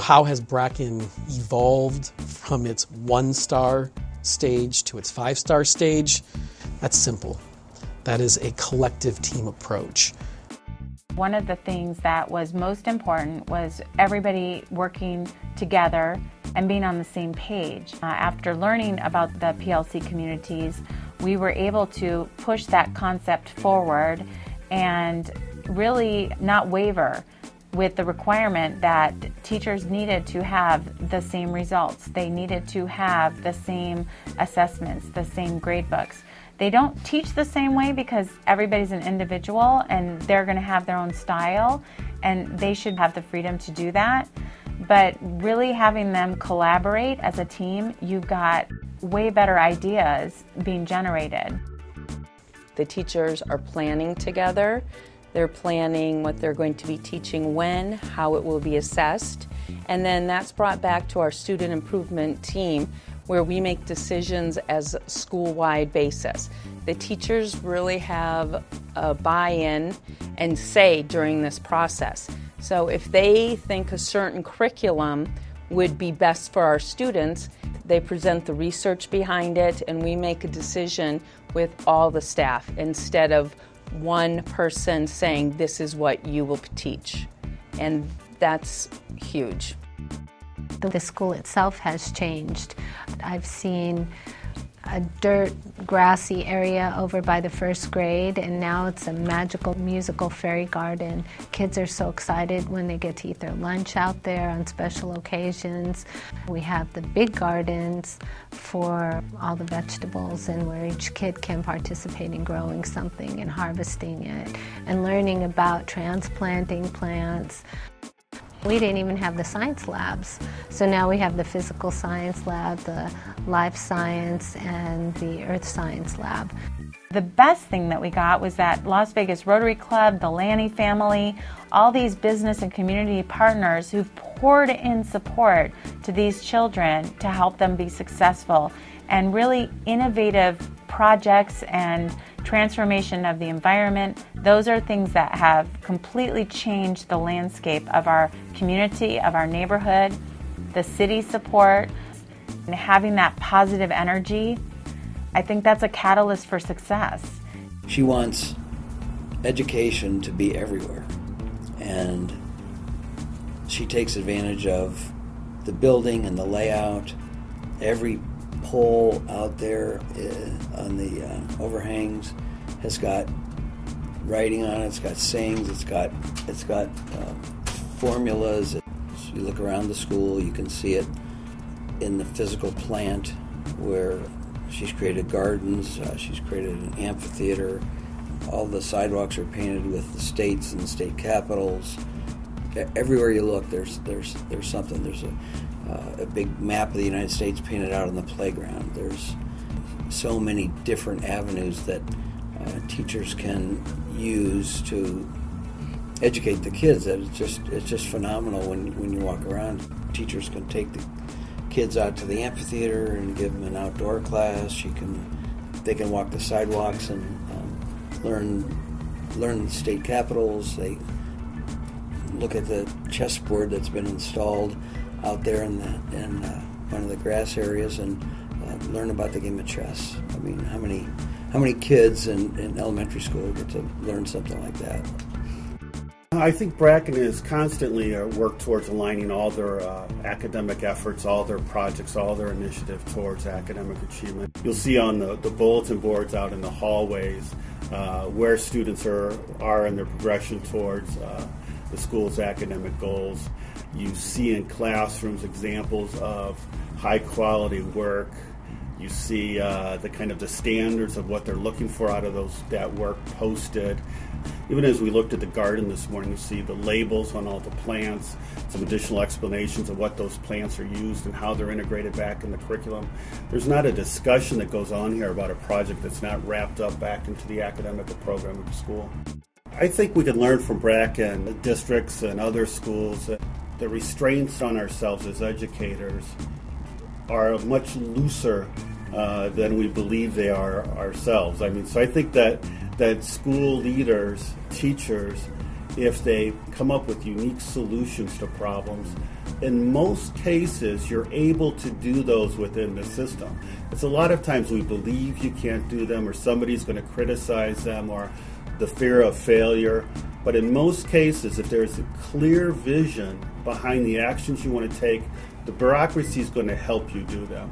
how has Bracken evolved from its one star stage to its five star stage? That's simple. That is a collective team approach. One of the things that was most important was everybody working together and being on the same page. Uh, after learning about the PLC communities, we were able to push that concept forward and really not waver with the requirement that teachers needed to have the same results. They needed to have the same assessments, the same grade books. They don't teach the same way because everybody's an individual and they're going to have their own style and they should have the freedom to do that. But really having them collaborate as a team, you've got way better ideas being generated. The teachers are planning together. They're planning what they're going to be teaching when, how it will be assessed, and then that's brought back to our student improvement team where we make decisions as school-wide basis. The teachers really have a buy-in and say during this process. So if they think a certain curriculum would be best for our students, they present the research behind it and we make a decision with all the staff instead of one person saying this is what you will teach. And that's huge. The school itself has changed. I've seen a dirt, grassy area over by the first grade, and now it's a magical musical fairy garden. Kids are so excited when they get to eat their lunch out there on special occasions. We have the big gardens for all the vegetables, and where each kid can participate in growing something and harvesting it, and learning about transplanting plants. We didn't even have the science labs. So now we have the physical science lab, the life science, and the earth science lab. The best thing that we got was that Las Vegas Rotary Club, the Lanny family, all these business and community partners who've poured in support to these children to help them be successful and really innovative projects and transformation of the environment. Those are things that have completely changed the landscape of our community, of our neighborhood, the city support, and having that positive energy. I think that's a catalyst for success. She wants education to be everywhere. And she takes advantage of the building and the layout, every pole out there uh, on the uh, overhangs has got writing on it. It's got sayings. It's got it's got uh, formulas. As you look around the school, you can see it in the physical plant where she's created gardens. Uh, she's created an amphitheater. All the sidewalks are painted with the states and the state capitals. Everywhere you look, there's there's there's something. There's a uh, a big map of the United States painted out on the playground. There's so many different avenues that uh, teachers can use to educate the kids that it's just it's just phenomenal when when you walk around. Teachers can take the kids out to the amphitheater and give them an outdoor class. You can they can walk the sidewalks and um, learn learn state capitals. They look at the chessboard that's been installed out there in the in uh, one of the grass areas and uh, learn about the game of chess. I mean, how many how many kids in, in elementary school get to learn something like that? I think Bracken is constantly worked towards aligning all their uh, academic efforts, all their projects, all their initiative towards academic achievement. You'll see on the, the bulletin boards out in the hallways uh, where students are, are in their progression towards uh, the school's academic goals. You see in classrooms examples of high quality work. You see uh, the kind of the standards of what they're looking for out of those that work posted. Even as we looked at the garden this morning, you see the labels on all the plants, some additional explanations of what those plants are used and how they're integrated back in the curriculum. There's not a discussion that goes on here about a project that's not wrapped up back into the academic program of the school. I think we can learn from Bracken districts and other schools the restraints on ourselves as educators are much looser uh, than we believe they are ourselves. I mean, so I think that that school leaders, teachers, if they come up with unique solutions to problems, in most cases, you're able to do those within the system. It's a lot of times we believe you can't do them, or somebody's going to criticize them, or the fear of failure. But in most cases, if there's a clear vision behind the actions you want to take, the bureaucracy is going to help you do them.